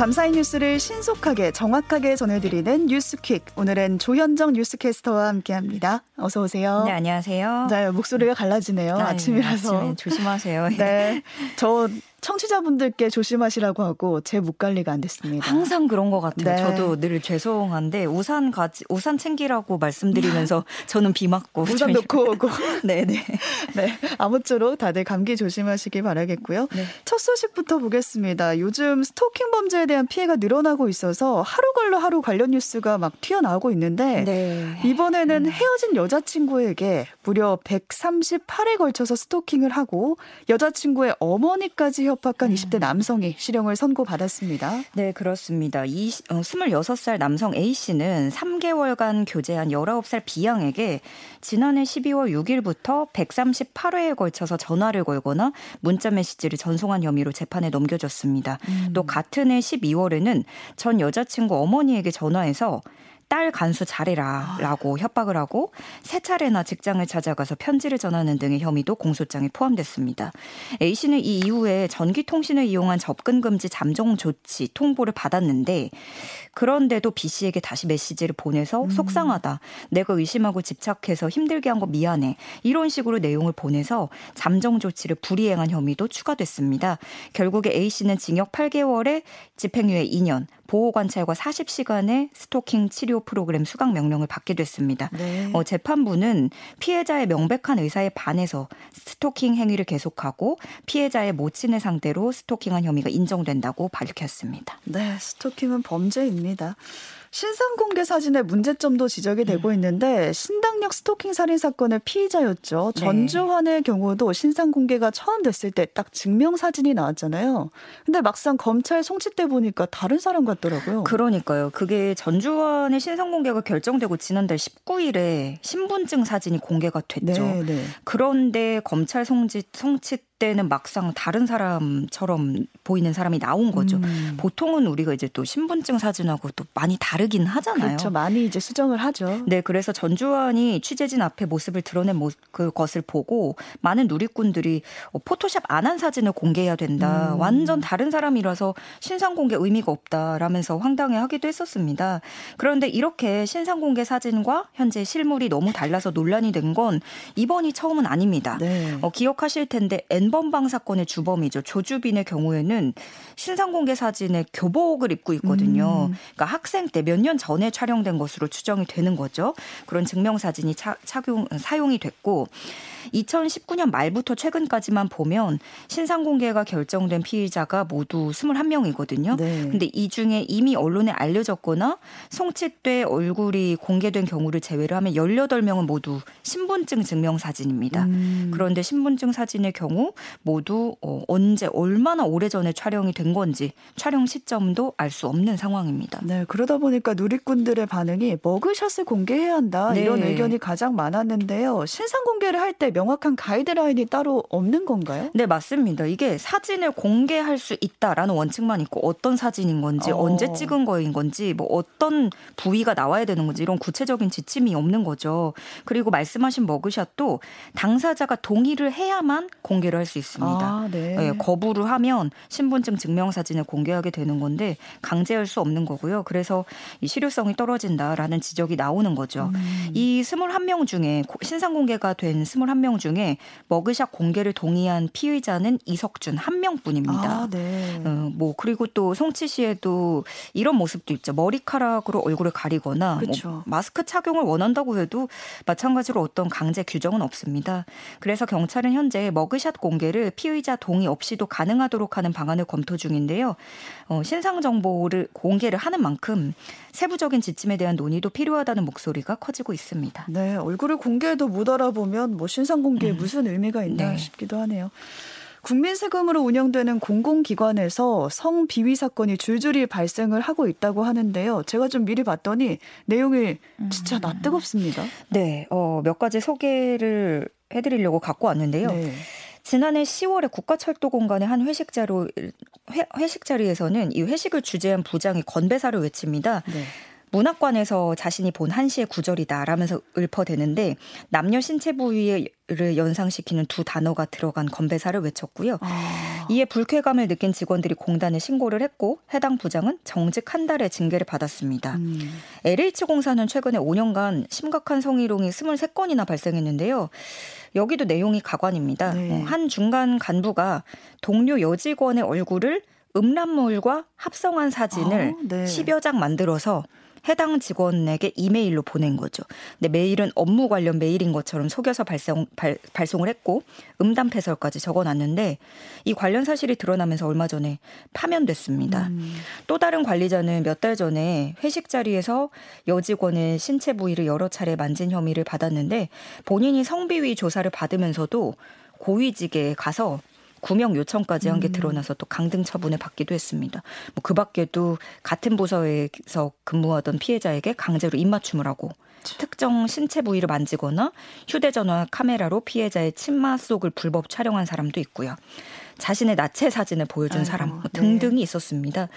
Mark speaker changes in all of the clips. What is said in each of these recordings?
Speaker 1: 밤사이 뉴스를 신속하게 정확하게 전해드리는 뉴스퀵. 오늘은 조현정 뉴스캐스터와 함께합니다. 어서 오세요.
Speaker 2: 네, 안녕하세요.
Speaker 1: 네, 목소리가 갈라지네요. 아, 아침이라서.
Speaker 2: 아침에 조심하세요.
Speaker 1: 네, 저 청취자분들께 조심하시라고 하고 제 목 관리가 안 됐습니다.
Speaker 2: 항상 그런 것 같아요. 네. 저도 늘 죄송한데 우산 가지 우산 챙기라고 말씀드리면서 저는 비 맞고
Speaker 1: 우산 놓고 오고.
Speaker 2: 네네.
Speaker 1: 네. 아무쪼록 다들 감기 조심하시기 바라겠고요. 네. 첫 소식부터 보겠습니다. 요즘 스토킹 범죄에 대한 피해가 늘어나고 있어서 하루 걸러 하루 관련 뉴스가 막 튀어나오고 있는데 네. 이번에는 음. 헤어진 여자친구에게 무려 138회에 걸쳐서 스토킹을 하고 여자친구의 어머니까지 협박한 20대 남성이 실형을 선고받았습니다.
Speaker 2: 네, 그렇습니다. 이, 어, 26살 남성 A씨는 3개월간 교제한 19살 B양에게 지난해 12월 6일부터 138회에 걸쳐서 전화를 걸거나 문자 메시지를 전송한 혐의로 재판에 넘겨졌습니다. 음. 또 같은 해 12월에는 전 여자친구 어머니에게 전화해서 딸 간수 잘해라라고 협박을 하고 세 차례나 직장을 찾아가서 편지를 전하는 등의 혐의도 공소장에 포함됐습니다. A 씨는 이 이후에 전기통신을 이용한 접근 금지 잠정 조치 통보를 받았는데 그런데도 B 씨에게 다시 메시지를 보내서 음. 속상하다. 내가 의심하고 집착해서 힘들게 한 거 미안해. 이런 식으로 내용을 보내서 잠정 조치를 불이행한 혐의도 추가됐습니다. 결국에 A 씨는 징역 8개월에 집행유예 2년, 보호관찰과 40시간의 스토킹 치료 프로그램 수강 명령을 받게 됐습니다. 네. 어, 재판부는 피해자의 명백한 의사에 반해서 스토킹 행위를 계속하고 피해자의 모친의 상대로 스토킹한 혐의가 인정된다고 밝혔습니다.
Speaker 1: 네, 스토킹은 범죄입니다. 신상 공개 사진의 문제점도 지적이 되고 음. 있는데 신당역 스토킹 살인 사건의 피의자였죠. 네. 전주환의 경우도 신상 공개가 처음 됐을 때 딱 증명 사진이 나왔잖아요. 근데 막상 검찰 송치때 보니까 다른 사람 같더라고요.
Speaker 2: 그러니까요. 그게 전주환의 신상 공개가 결정되고 지난달 19일에 신분증 사진이 공개가 됐죠. 네, 네. 그런데 검찰 송치 송치 때는 막상 다른 사람처럼 보이는 사람이 나온 거죠. 음. 보통은 우리가 이제 또 신분증 사진하고 또 많이 다르긴 하잖아요.
Speaker 1: 그렇죠. 많이 이제 수정을 하죠.
Speaker 2: 네, 그래서 전주환이 취재진 앞에 모습을 드러낸 모, 그 것을 보고 많은 누리꾼들이 어, 포토샵 안 한 사진을 공개해야 된다. 음. 완전 다른 사람이라서 신상 공개 의미가 없다라면서 황당해하기도 했었습니다. 그런데 이렇게 신상 공개 사진과 현재 실물이 너무 달라서 논란이 된 건 이번이 처음은 아닙니다. 네. 어, 기억하실 텐데 N 번방 사건의 주범이죠. 조주빈의 경우에는 신상 공개 사진에 교복을 입고 있거든요. 음. 그러니까 학생 때 몇 년 전에 촬영된 것으로 추정이 되는 거죠. 그런 증명 사진이 착용 사용이 됐고 2019년 말부터 최근까지만 보면 신상 공개가 결정된 피의자가 모두 21명이거든요. 네. 근데 이 중에 이미 언론에 알려졌거나 송치돼 얼굴이 공개된 경우를 제외를 하면 18명은 모두 신분증 증명 사진입니다. 음. 그런데 신분증 사진의 경우 모두 어, 언제 얼마나 오래전에 촬영이 된 건지 촬영 시점도 알 수 없는 상황입니다.
Speaker 1: 네, 그러다 보니까 누리꾼들의 반응이 머그샷을 공개해야 한다 네. 이런 의견이 가장 많았는데요. 신상 공개를 할 때 명확한 가이드라인이 따로 없는 건가요?
Speaker 2: 네, 맞습니다. 이게 사진을 공개할 수 있다라는 원칙만 있고 어떤 사진인 건지 어. 언제 찍은 거인 건지 뭐 어떤 부위가 나와야 되는 건지 이런 구체적인 지침이 없는 거죠. 그리고 말씀하신 머그샷도 당사자가 동의를 해야만 공개를 할수 있습니다. 아, 네. 네, 거부를 하면 신분증 증명 사진을 공개하게 되는 건데 강제할 수 없는 거고요. 그래서 이 실효성이 떨어진다라는 지적이 나오는 거죠. 음. 이 21명 중에 신상 공개가 된 21명 1명 중에 머그샷 공개를 동의한 피의자는 이석준 한 명뿐입니다. 아, 네. 어, 뭐 그리고 또 송치 씨에도 이런 모습도 있죠. 머리카락으로 얼굴을 가리거나 뭐 마스크 착용을 원한다고 해도 마찬가지로 어떤 강제 규정은 없습니다. 그래서 경찰은 현재 머그샷 공 개를 피의자 동의 없이도 가능하도록 하는 방안을 검토 중인데요. 어, 신상 정보를 공개를 하는 만큼 세부적인 지침에 대한 논의도 필요하다는 목소리가 커지고 있습니다.
Speaker 1: 네, 얼굴을 공개해도 못 알아보면 뭐 신상 공개에 음. 무슨 의미가 있나 네. 싶기도 하네요. 국민 세금으로 운영되는 공공기관에서 성 비위 사건이 줄줄이 발생을 하고 있다고 하는데요. 제가 좀 미리 봤더니 내용이 진짜 음. 낯뜨겁습니다.
Speaker 2: 네, 어, 몇 가지 소개를 해드리려고 갖고 왔는데요. 네. 지난해 10월에 국가철도 공간의 한 회식 자로 회, 회식 자리에서는 이 회식을 주재한 부장이 건배사를 외칩니다. 네. 문학관에서 자신이 본 한시의 구절이다 라면서 읊어대는데 남녀 신체 부위를 연상시키는 두 단어가 들어간 건배사를 외쳤고요. 아. 이에 불쾌감을 느낀 직원들이 공단에 신고를 했고 해당 부장은 정직 한 달의 징계를 받았습니다. 음. LH공사는 최근에 5년간 심각한 성희롱이 23건이나 발생했는데요. 여기도 내용이 가관입니다. 네. 어, 한 중간 간부가 동료 여직원의 얼굴을 음란물과 합성한 사진을 아, 네. 10여 장 만들어서 해당 직원에게 이메일로 보낸 거죠. 근데 메일은 업무 관련 메일인 것처럼 속여서 발송, 발, 발송을 했고 음담 패설까지 적어놨는데 이 관련 사실이 드러나면서 얼마 전에 파면됐습니다. 음. 또 다른 관리자는 몇 달 전에 회식 자리에서 여직원의 신체 부위를 여러 차례 만진 혐의를 받았는데 본인이 성비위 조사를 받으면서도 고위직에 가서 구명 요청까지 한게 드러나서 또 강등 처분을 받기도 했습니다. 뭐 그 밖에도 같은 부서에서 근무하던 피해자에게 강제로 입맞춤을 하고 특정 신체 부위를 만지거나 휴대전화 카메라로 피해자의 침마 속을 불법 촬영한 사람도 있고요. 자신의 나체 사진을 보여준 아이고, 사람 뭐 등등이 네. 있었습니다.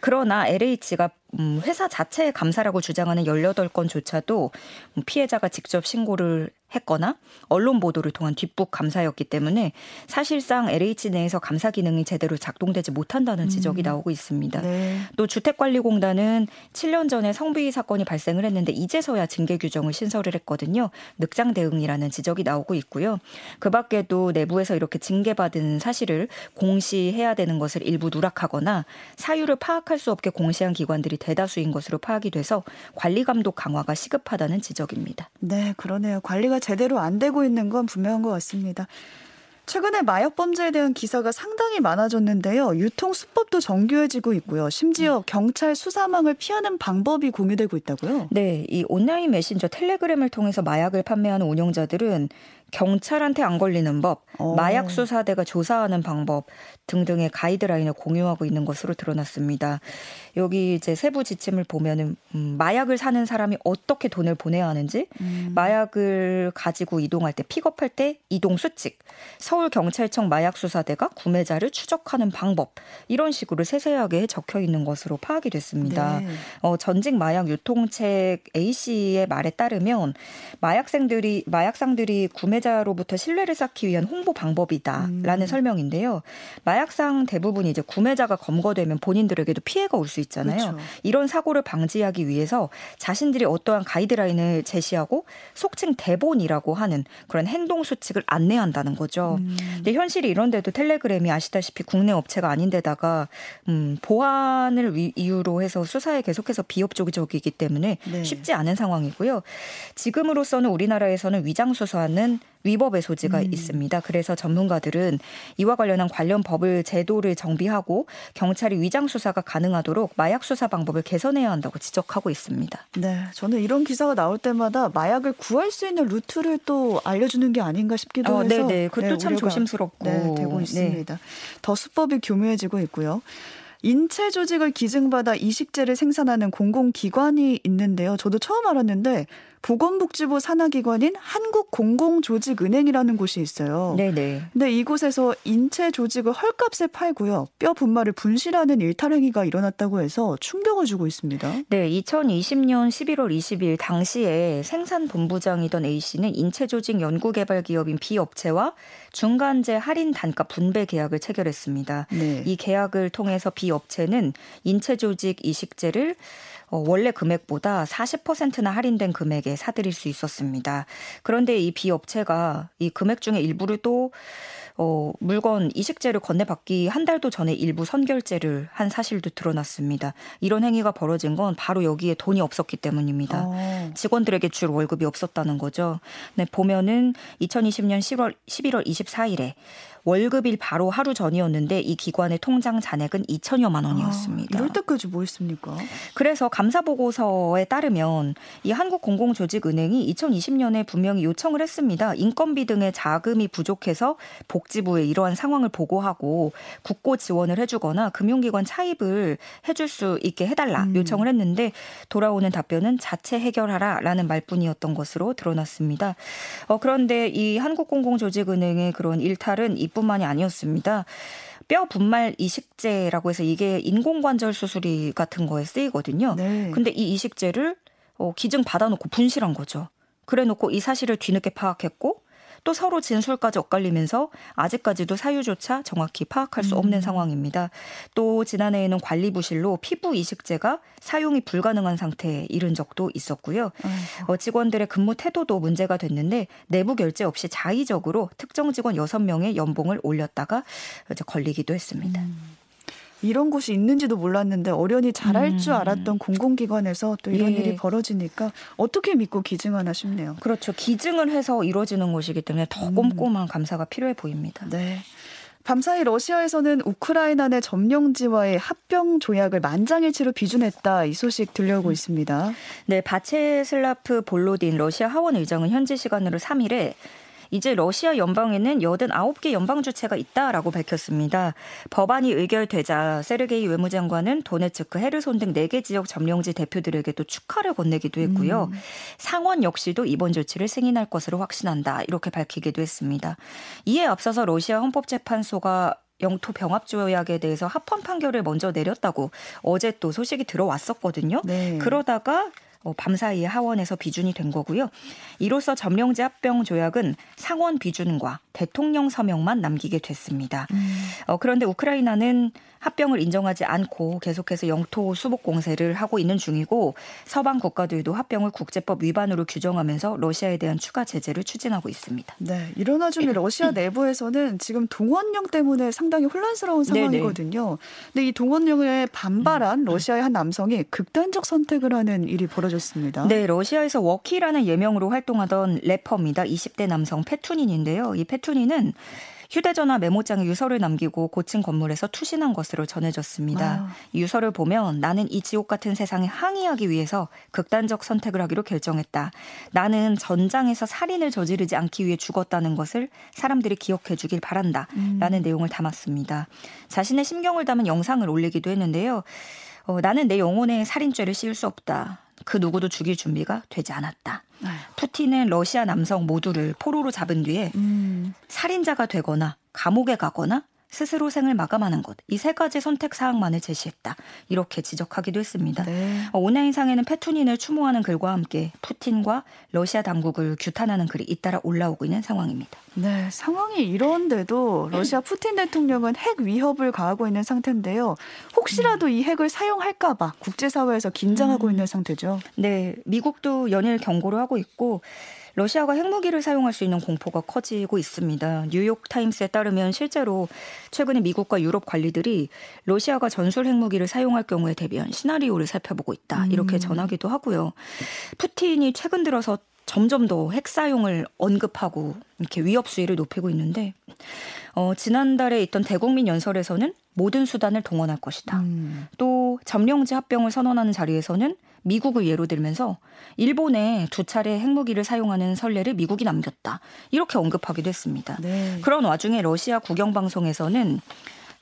Speaker 2: 그러나 LH가 음, 회사 자체의 감사라고 주장하는 18건조차도 피해자가 직접 신고를 했거나 언론 보도를 통한 뒷북 감사였기 때문에 사실상 LH 내에서 감사 기능이 제대로 작동되지 못한다는 지적이 음. 나오고 있습니다. 네. 또 주택관리공단은 7년 전에 성비위 사건이 발생을 했는데 이제서야 징계 규정을 신설을 했거든요. 늑장 대응이라는 지적이 나오고 있고요. 그 밖에도 내부에서 이렇게 징계받은 사실을 공시해야 되는 것을 일부 누락하거나 사유를 파악할 수 없게 공시한 기관들이 대다수인 것으로 파악이 돼서 관리 감독 강화가 시급하다는 지적입니다.
Speaker 1: 네, 그러네요. 관리가 제대로 안 되고 있는 건 분명한 것 같습니다. 최근에 마약 범죄에 대한 기사가 상당히 많아졌는데요. 유통 수법도 정교해지고 있고요. 심지어 음. 경찰 수사망을 피하는 방법이 공유되고 있다고요?
Speaker 2: 네, 이 온라인 메신저 텔레그램을 통해서 마약을 판매하는 운영자들은 경찰한테 안 걸리는 법, 오. 어. 마약 수사대가 조사하는 방법 등등의 가이드라인을 공유하고 있는 것으로 드러났습니다. 여기 이제 세부 지침을 보면은 음, 마약을 사는 사람이 어떻게 돈을 보내야 하는지, 음. 마약을 가지고 이동할 때 픽업할 때 이동 수칙, 서울 경찰청 마약 수사대가 구매자를 추적하는 방법 이런 식으로 세세하게 적혀 있는 것으로 파악이 됐습니다. 네. 어, 전직 마약 유통책 A 씨의 말에 따르면 마약생들이 마약상들이 구매 구매자로부터 신뢰를 쌓기 위한 홍보 방법이다라는 음. 설명인데요. 마약상 대부분 이제 구매자가 검거되면 본인들에게도 피해가 올 수 있잖아요. 그렇죠. 이런 사고를 방지하기 위해서 자신들이 어떠한 가이드라인을 제시하고 속칭 대본이라고 하는 그런 행동 수칙을 안내한다는 거죠. 음. 근데 현실이 이런데도 텔레그램이 아시다시피 국내 업체가 아닌데다가 음, 보안을 위, 이유로 해서 수사에 계속해서 비협조적이기 때문에 네. 쉽지 않은 상황이고요. 지금으로서는 우리나라에서는 위장 수사는 위법의 소지가 음. 있습니다. 그래서 전문가들은 이와 관련한 관련 법을 제도를 정비하고 경찰이 위장 수사가 가능하도록 마약 수사 방법을 개선해야 한다고 지적하고 있습니다.
Speaker 1: 네, 저는 이런 기사가 나올 때마다 마약을 구할 수 있는 루트를 또 알려주는 게 아닌가 싶기도 어, 해서
Speaker 2: 네네, 네. 그것도 네, 참 조심스럽고
Speaker 1: 네, 되고 네. 있습니다. 네. 더 수법이 교묘해지고 있고요. 인체 조직을 기증받아 이식제를 생산하는 공공기관이 있는데요. 저도 처음 알았는데 보건복지부 산하기관인 한국공공조직은행이라는 곳이 있어요. 네네. 근데 이곳에서 인체 조직을 헐값에 팔고요. 뼈 분말을 분실하는 일탈 행위가 일어났다고 해서 충격을 주고 있습니다.
Speaker 2: 네, 2020년 11월 20일 당시에 생산본부장이던 A 씨는 인체 조직 연구개발 기업인 B 업체와 중간재 할인 단가 분배 계약을 체결했습니다. 네. 이 계약을 통해서 B 업체는 인체 조직 이식제를 어, 원래 금액보다 40%나 할인된 금액에 사들일 수 있었습니다. 그런데 이 비업체가 이 금액 중에 일부를 또 어, 물건 이식제를 건네받기 한 달도 전에 일부 선결제를 한 사실도 드러났습니다. 이런 행위가 벌어진 건 바로 여기에 돈이 없었기 때문입니다. 어. 직원들에게 줄 월급이 없었다는 거죠. 네, 보면은 2020년 10월 11월 24일에 월급일 바로 하루 전이었는데 이 기관의 통장 잔액은 2천여만 원이었습니다.
Speaker 1: 아, 이럴 때까지 뭐 했습니까?
Speaker 2: 그래서 감사 보고서에 따르면 이 한국공공조직은행이 2020년에 분명히 요청을 했습니다. 인건비 등의 자금이 부족해서 복 지부에 이러한 상황을 보고하고 국고 지원을 해주거나 금융기관 차입을 해줄 수 있게 해달라 음. 요청을 했는데 돌아오는 답변은 자체 해결하라라는 말뿐이었던 것으로 드러났습니다. 어, 그런데 이 한국공공조직은행의 그런 일탈은 이 뿐만이 아니었습니다. 뼈 분말 이식제라고 해서 이게 인공관절 수술이 같은 거에 쓰이거든요. 네. 근데 이 이식제를 어, 기증 받아놓고 분실한 거죠. 그래놓고 이 사실을 뒤늦게 파악했고 또 서로 진술까지 엇갈리면서 아직까지도 사유조차 정확히 파악할 수 없는 음. 상황입니다. 또 지난해에는 관리 부실로 피부 이식제가 사용이 불가능한 상태에 이른 적도 있었고요. 어, 직원들의 근무 태도도 문제가 됐는데 내부 결제 없이 자의적으로 특정 직원 6명의 연봉을 올렸다가 이제 걸리기도 했습니다. 음.
Speaker 1: 이런 곳이 있는지도 몰랐는데 어련히 잘할 음. 줄 알았던 공공기관에서 또 이런 예. 일이 벌어지니까 어떻게 믿고 기증하나 싶네요.
Speaker 2: 그렇죠. 기증을 해서 이루어지는 것이기 때문에 더 음. 꼼꼼한 감사가 필요해 보입니다.
Speaker 1: 네. 밤사이 러시아에서는 우크라이나 내 점령지와의 합병 조약을 만장일치로 비준했다 이 소식 들려오고 음. 있습니다.
Speaker 2: 네, 바체슬라프 볼로딘 러시아 하원 의장은 현지 시간으로 3일에 이제 러시아 연방에는 89개 연방 주체가 있다라고 밝혔습니다. 법안이 의결되자 세르게이 외무장관은 도네츠크, 헤르손 등 4개 지역 점령지 대표들에게도 축하를 건네기도 했고요. 음. 상원 역시도 이번 조치를 승인할 것으로 확신한다. 이렇게 밝히기도 했습니다. 이에 앞서서 러시아 헌법재판소가 영토 병합 조약에 대해서 합헌 판결을 먼저 내렸다고 어제 또 소식이 들어왔었거든요. 네. 그러다가 어, 밤사이에 하원에서 비준이 된 거고요. 이로써 점령제 합병 조약은 상원 비준과 대통령 서명만 남기게 됐습니다. 음. 어, 그런데 우크라이나는 합병을 인정하지 않고 계속해서 영토 수복 공세를 하고 있는 중이고 서방 국가들도 합병을 국제법 위반으로 규정하면서 러시아에 대한 추가 제재를 추진하고 있습니다.
Speaker 1: 네, 이런 와중에 러시아 내부에서는 지금 동원령 때문에 상당히 혼란스러운 상황이거든요. 네네. 근데 이 동원령에 반발한 음. 러시아의 한 남성이 극단적 선택을 하는 일이 벌어졌 습니다.
Speaker 2: 네, 러시아에서 워키라는 예명으로 활동하던 래퍼입니다. 20대 남성 페투닌인데요. 이 페투닌은 휴대전화 메모장에 유서를 남기고 고층 건물에서 투신한 것으로 전해졌습니다. 아. 유서를 보면 나는 이 지옥 같은 세상에 항의하기 위해서 극단적 선택을 하기로 결정했다. 나는 전장에서 살인을 저지르지 않기 위해 죽었다는 것을 사람들이 기억해 주길 바란다. 음. 라는 내용을 담았습니다. 자신의 심경을 담은 영상을 올리기도 했는데요. 어, 나는 내 영혼에 살인죄를 씌울 수 없다. 그 누구도 죽일 준비가 되지 않았다. 네. 푸틴은 러시아 남성 모두를 포로로 잡은 뒤에 음. 살인자가 되거나 감옥에 가거나 스스로 생을 마감하는 것. 이 세 가지 선택 사항만을 제시했다. 이렇게 지적하기도 했습니다. 네. 어, 온라인상에는 페투닌을 추모하는 글과 함께 푸틴과 러시아 당국을 규탄하는 글이 잇따라 올라오고 있는 상황입니다.
Speaker 1: 네, 상황이 이런데도 러시아 푸틴 대통령은 핵 위협을 가하고 있는 상태인데요. 혹시라도 이 핵을 사용할까봐 국제사회에서 긴장하고 음. 있는 상태죠.
Speaker 2: 네, 미국도 연일 경고를 하고 있고 러시아가 핵무기를 사용할 수 있는 공포가 커지고 있습니다. 뉴욕 타임스에 따르면 실제로 최근에 미국과 유럽 관리들이 러시아가 전술 핵무기를 사용할 경우에 대비한 시나리오를 살펴보고 있다. 이렇게 음. 전하기도 하고요. 푸틴이 최근 들어서 점점 더 핵 사용을 언급하고 이렇게 위협 수위를 높이고 있는데 어, 지난달에 있던 대국민 연설에서는 모든 수단을 동원할 것이다. 음. 또 점령지 합병을 선언하는 자리에서는 미국을 예로 들면서 일본에 두 차례 핵무기를 사용하는 선례를 미국이 남겼다. 이렇게 언급하기도 했습니다. 네. 그런 와중에 러시아 국영방송에서는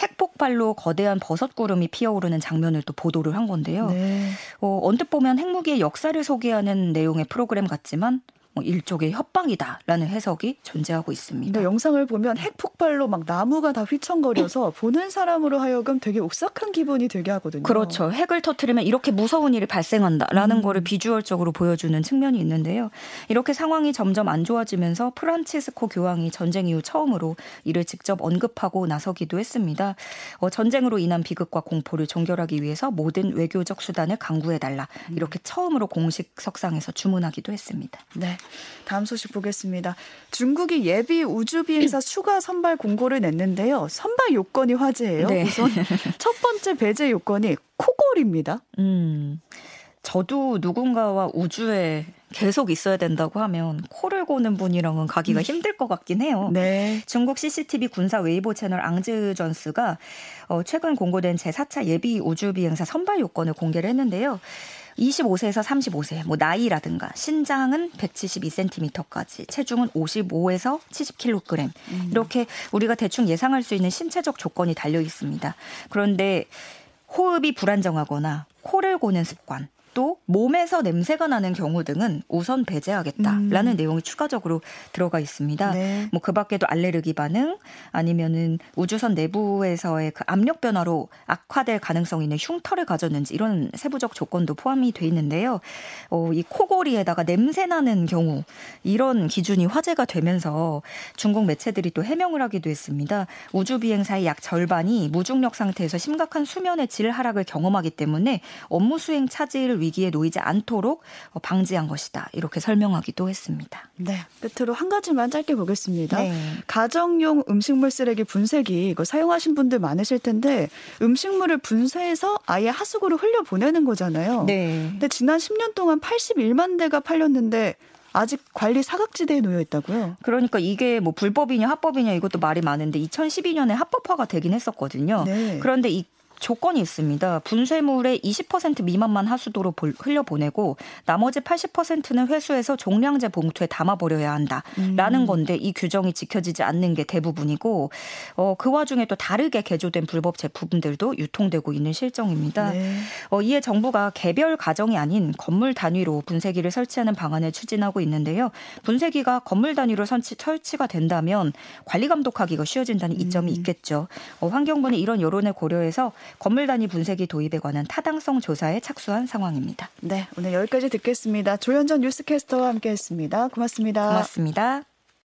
Speaker 2: 핵폭발로 거대한 버섯 구름이 피어오르는 장면을 또 보도를 한 건데요. 네. 어, 언뜻 보면 핵무기의 역사를 소개하는 내용의 프로그램 같지만 뭐 일종의 협박이다라는 해석이 존재하고 있습니다.
Speaker 1: 영상을 보면 핵 폭발로 막 나무가 다 휘청거려서 보는 사람으로 하여금 되게 옥삭한 기분이 들게 하거든요.
Speaker 2: 그렇죠. 핵을 터트리면 이렇게 무서운 일이 발생한다라는 음. 거를 비주얼적으로 보여주는 측면이 있는데요. 이렇게 상황이 점점 안 좋아지면서 프란치스코 교황이 전쟁 이후 처음으로 이를 직접 언급하고 나서기도 했습니다. 어, 전쟁으로 인한 비극과 공포를 종결하기 위해서 모든 외교적 수단을 강구해 달라 이렇게 처음으로 공식 석상에서 주문하기도 했습니다.
Speaker 1: 네. 다음 소식 보겠습니다. 중국이 예비 우주 비행사 추가 선발 공고를 냈는데요. 선발 요건이 화제예요. 네. 우선 첫 번째 배제 요건이 코골이입니다. 음.
Speaker 2: 저도 누군가와 우주에 계속 있어야 된다고 하면 코를 고는 분이랑은 가기가 음. 힘들 것 같긴 해요. 네. 중국 CCTV 군사 웨이보 채널 앙즈 전스가 어, 최근 공고된 제4차 예비 우주 비행사 선발 요건을 공개를 했는데요. 25세에서 35세, 뭐 나이라든가 신장은 172cm까지, 체중은 55에서 70kg 음. 이렇게 우리가 대충 예상할 수 있는 신체적 조건이 달려 있습니다. 그런데 호흡이 불안정하거나 코를 고는 습관, 또 몸에서 냄새가 나는 경우 등은 우선 배제하겠다라는 음. 내용이 추가적으로 들어가 있습니다. 네. 뭐그 밖에도 알레르기 반응 아니면은 우주선 내부에서의 그 압력 변화로 악화될 가능성이 있는 흉터를 가졌는지 이런 세부적 조건도 포함이 돼 있는데요. 어, 이 코골이에다가 냄새 나는 경우 이런 기준이 화제가 되면서 중국 매체들이 또 해명을 하기도 했습니다. 우주 비행사의 약 절반이 무중력 상태에서 심각한 수면의 질 하락을 경험하기 때문에 업무 수행 차질 위 기에 놓이지 않도록 방지한 것이다. 이렇게 설명하기도 했습니다.
Speaker 1: 네. 끝으로 한 가지만 짧게 보겠습니다. 네. 가정용 음식물 쓰레기 분쇄기 이거 사용하신 분들 많으실 텐데 음식물을 분쇄해서 아예 하수구로 흘려 보내는 거잖아요. 네. 근데 지난 10년 동안 81만 대가 팔렸는데 아직 관리 사각지대에 놓여 있다고요?
Speaker 2: 그러니까 이게 뭐 불법이냐 합법이냐 이것도 말이 많은데 2012년에 합법화가 되긴 했었거든요. 네. 그런데 이 조건이 있습니다. 분쇄물의 20% 미만만 하수도로 흘려보내고 나머지 80%는 회수해서 종량제 봉투에 담아버려야 한다라는 음. 건데 이 규정이 지켜지지 않는 게 대부분이고 어, 그 와중에 또 다르게 개조된 불법 제품들도 유통되고 있는 실정입니다. 네. 어, 이에 정부가 개별 가정이 아닌 건물 단위로 분쇄기를 설치하는 방안을 추진하고 있는데요. 분쇄기가 건물 단위로 설치, 설치가 된다면 관리 감독하기가 쉬워진다는 이점이 음. 있겠죠. 어, 환경부는 이런 여론을 고려해서 건물 단위 분쇄기 도입에 관한 타당성 조사에 착수한 상황입니다.
Speaker 1: 네, 오늘 여기까지 듣겠습니다. 조현전 뉴스캐스터와 함께했습니다. 고맙습니다.
Speaker 2: 고맙습니다.